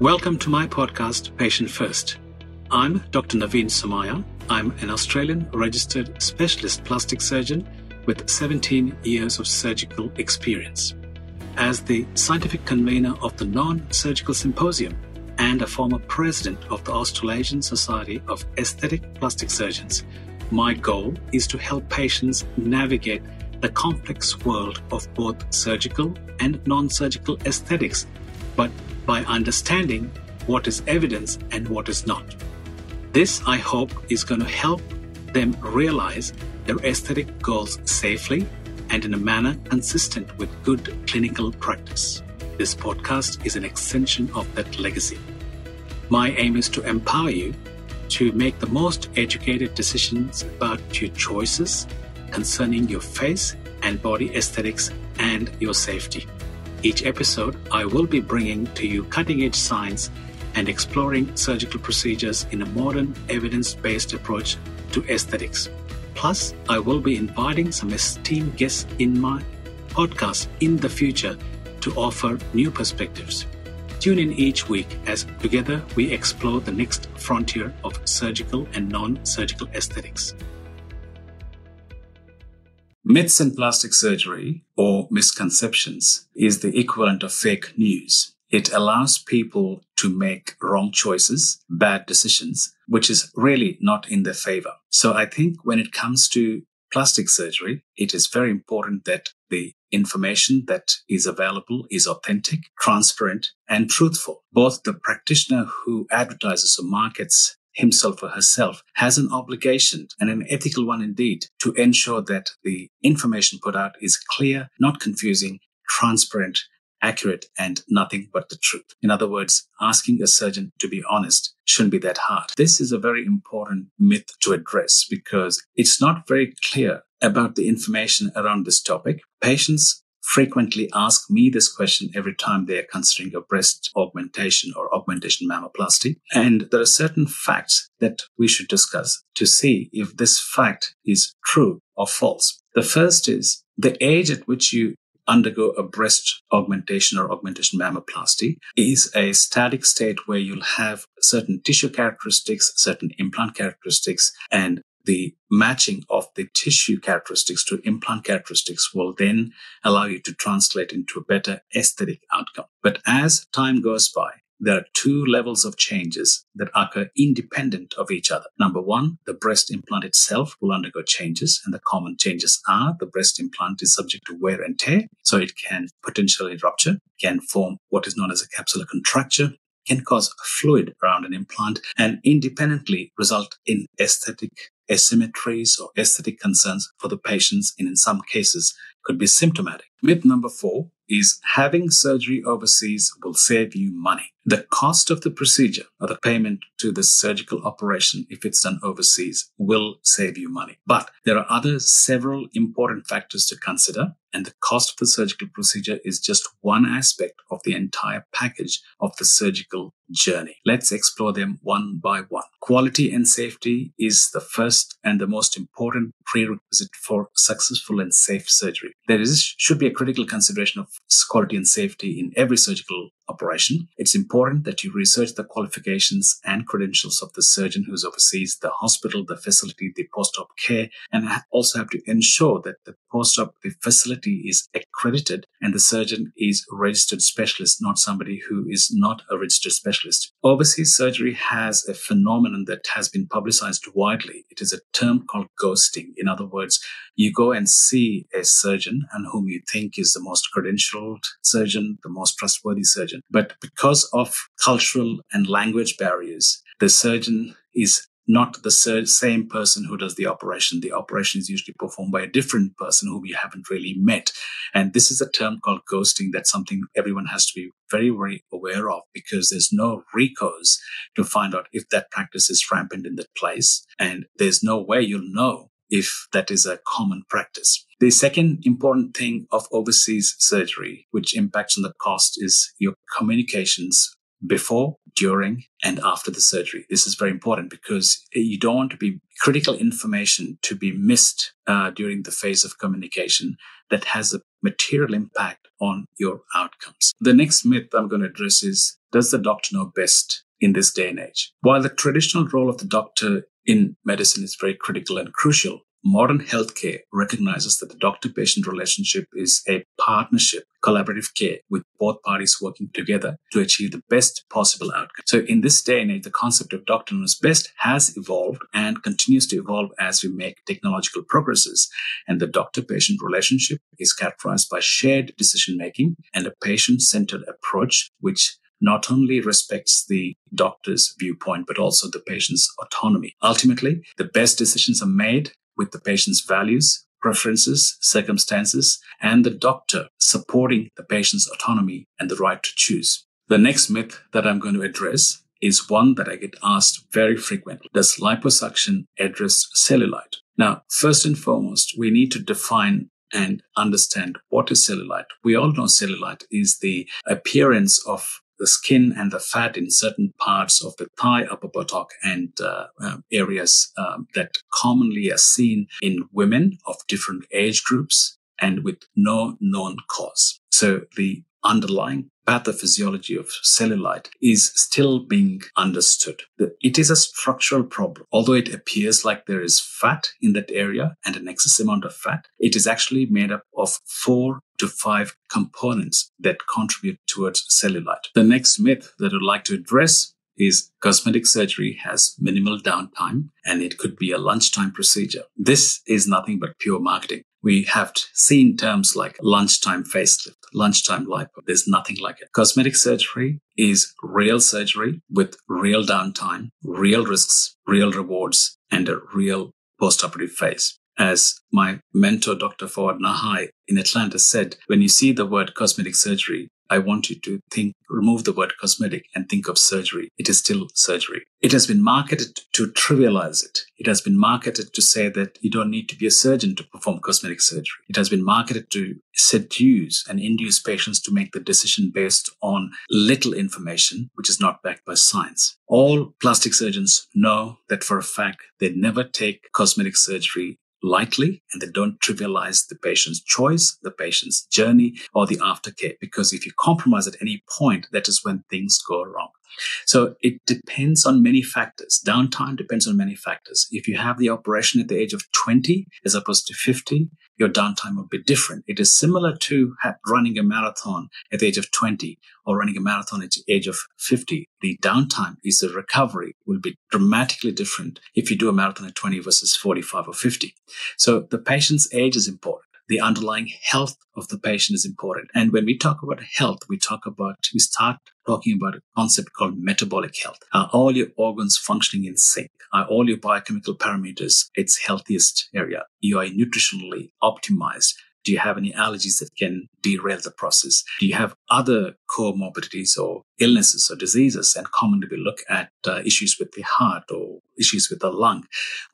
Welcome to my podcast, Patient First. I'm Dr. Naveen Somia. I'm an Australian registered specialist plastic surgeon with 17 years of surgical experience. As the scientific convener of the Non Surgical Symposium and a former president of the Australasian Society of Aesthetic Plastic Surgeons, my goal is to help patients navigate the complex world of both surgical and non surgical aesthetics, but by understanding what is evidence and what is not. This, I hope, is going to help them realize their aesthetic goals safely and in a manner consistent with good clinical practice. This podcast is an extension of that legacy. My aim is to empower you to make the most educated decisions about your choices concerning your face and body aesthetics and your safety. Each episode, I will be bringing to you cutting edge science and exploring surgical procedures in a modern, evidence based approach to aesthetics. Plus, I will be inviting some esteemed guests in my podcast in the future to offer new perspectives. Tune in each week as together we explore the next frontier of surgical and non surgical aesthetics. Myths in plastic surgery or misconceptions is the equivalent of fake news. It allows people to make wrong choices, bad decisions, which is really not in their favor. So I think when it comes to plastic surgery, it is very important that the information that is available is authentic, transparent, and truthful. Both the practitioner who advertises or markets himself or herself has an obligation and an ethical one indeed to ensure that the information put out is clear, not confusing, transparent, accurate, and nothing but the truth. In other words, asking a surgeon to be honest shouldn't be that hard. This is a very important myth to address because it's not very clear about the information around this topic. Patients frequently ask me this question every time they are considering a breast augmentation or augmentation mammoplasty. And there are certain facts that we should discuss to see if this fact is true or false. The first is the age at which you undergo a breast augmentation or augmentation mammoplasty is a static state where you'll have certain tissue characteristics, certain implant characteristics, and the matching of the tissue characteristics to implant characteristics will then allow you to translate into a better aesthetic outcome. But as time goes by, there are two levels of changes that occur independent of each other. Number one, the breast implant itself will undergo changes, and the common changes are the breast implant is subject to wear and tear, so it can potentially rupture, can form what is known as a capsular contracture, can cause fluid around an implant, and independently result in aesthetic asymmetries or aesthetic concerns for the patients, and in some cases could be symptomatic. Myth number four is having surgery overseas will save you money. The cost of the procedure or the payment to the surgical operation, if it's done overseas, will save you money. But there are other several important factors to consider. And the cost of the surgical procedure is just one aspect of the entire package of the surgical journey. Let's explore them one by one. Quality and safety is the first and the most important prerequisite for successful and safe surgery. There is, should be a critical consideration of quality and safety in every surgical operation. It's important that you research the qualifications and credentials of the surgeon who's oversees the hospital, the facility, the post-op care, and also have to ensure that the post-op the facility is accredited and the surgeon is a registered specialist, not somebody who is not a registered specialist. Overseas surgery has a phenomenon that has been publicized widely. It is a term called ghosting. In other words, you go and see a surgeon and whom you think is the most credentialed surgeon, the most trustworthy surgeon. But because of cultural and language barriers, the surgeon is not the same person who does the operation. The operation is usually performed by a different person whom you haven't really met. And this is a term called ghosting. That's something everyone has to be very, very aware of because there's no recourse to find out if that practice is rampant in that place. And there's no way you'll know if that is a common practice. The second important thing of overseas surgery, which impacts on the cost, is your communications before, during, and after the surgery. This is very important because you don't want to be critical information to be missed uh, during the phase of communication that has a material impact on your outcomes. The next myth I'm going to address is Does the doctor know best in this day and age? While the traditional role of the doctor in medicine is very critical and crucial, modern healthcare recognizes that the doctor patient relationship is a partnership, collaborative care with both parties working together to achieve the best possible outcome. So, in this day and age, the concept of doctor knows best has evolved and continues to evolve as we make technological progresses. And the doctor patient relationship is characterized by shared decision making and a patient centered approach, which not only respects the doctor's viewpoint, but also the patient's autonomy. Ultimately, the best decisions are made with the patient's values, preferences, circumstances, and the doctor supporting the patient's autonomy and the right to choose. The next myth that I'm going to address is one that I get asked very frequently. Does liposuction address cellulite? Now, first and foremost, we need to define and understand what is cellulite. We all know cellulite is the appearance of the skin and the fat in certain parts of the thigh, upper buttock, and uh, uh, areas um, that commonly are seen in women of different age groups and with no known cause. So the underlying pathophysiology of cellulite is still being understood. It is a structural problem. Although it appears like there is fat in that area and an excess amount of fat, it is actually made up of four to five components that contribute towards cellulite. The next myth that I'd like to address is cosmetic surgery has minimal downtime and it could be a lunchtime procedure. This is nothing but pure marketing. We have seen terms like lunchtime facelift, lunchtime lipo. There's nothing like it. Cosmetic surgery is real surgery with real downtime, real risks, real rewards, and a real postoperative phase. As my mentor, Dr. Foad Nahai in Atlanta said, when you see the word cosmetic surgery, I want you to think, remove the word cosmetic and think of surgery. It is still surgery. It has been marketed to trivialize it. It has been marketed to say that you don't need to be a surgeon to perform cosmetic surgery. It has been marketed to seduce and induce patients to make the decision based on little information, which is not backed by science. All plastic surgeons know that for a fact they never take cosmetic surgery lightly and they don't trivialize the patient's choice, the patient's journey, or the aftercare. Because if you compromise at any point, that is when things go wrong. So it depends on many factors. Downtime depends on many factors. If you have the operation at the age of 20 as opposed to 50, your downtime will be different. It is similar to running a marathon at the age of 20 or running a marathon at the age of 50. The downtime is the recovery will be dramatically different if you do a marathon at 20 versus 45 or 50. So the patient's age is important the underlying health of the patient is important. And when we talk about health, we talk about, we start talking about a concept called metabolic health. Are all your organs functioning in sync? Are all your biochemical parameters its healthiest area? You are nutritionally optimized. Do you have any allergies that can derail the process? Do you have other comorbidities or illnesses or diseases? And commonly we look at uh, issues with the heart or issues with the lung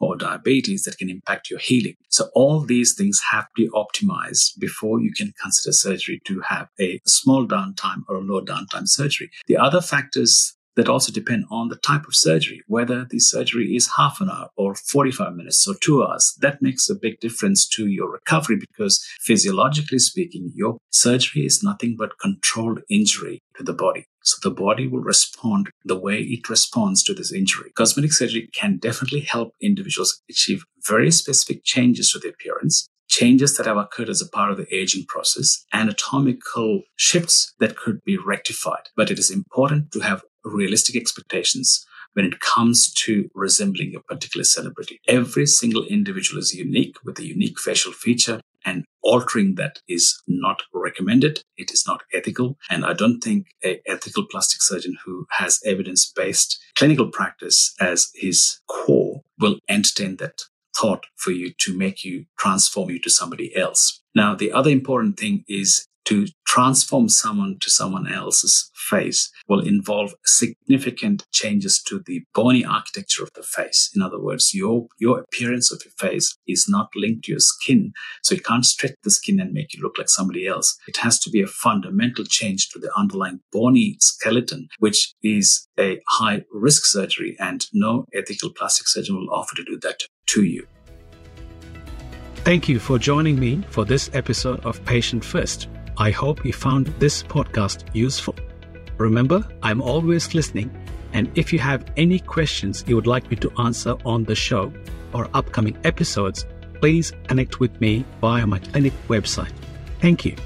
or diabetes that can impact your healing. So all these things have to be optimized before you can consider surgery to have a small downtime or a low downtime surgery. The other factors that also depend on the type of surgery, whether the surgery is half an hour or 45 minutes or two hours. That makes a big difference to your recovery because physiologically speaking, your surgery is nothing but controlled injury to the body. So the body will respond the way it responds to this injury. Cosmetic surgery can definitely help individuals achieve very specific changes to the appearance changes that have occurred as a part of the aging process, anatomical shifts that could be rectified. But it is important to have realistic expectations when it comes to resembling a particular celebrity. Every single individual is unique with a unique facial feature and altering that is not recommended. It is not ethical. And I don't think a ethical plastic surgeon who has evidence based clinical practice as his core will entertain that thought for you to make you transform you to somebody else. Now, the other important thing is to transform someone to someone else's face will involve significant changes to the bony architecture of the face. In other words, your, your appearance of your face is not linked to your skin. So you can't stretch the skin and make you look like somebody else. It has to be a fundamental change to the underlying bony skeleton, which is a high risk surgery and no ethical plastic surgeon will offer to do that to you. Thank you for joining me for this episode of Patient First. I hope you found this podcast useful. Remember, I'm always listening, and if you have any questions you would like me to answer on the show or upcoming episodes, please connect with me via my clinic website. Thank you.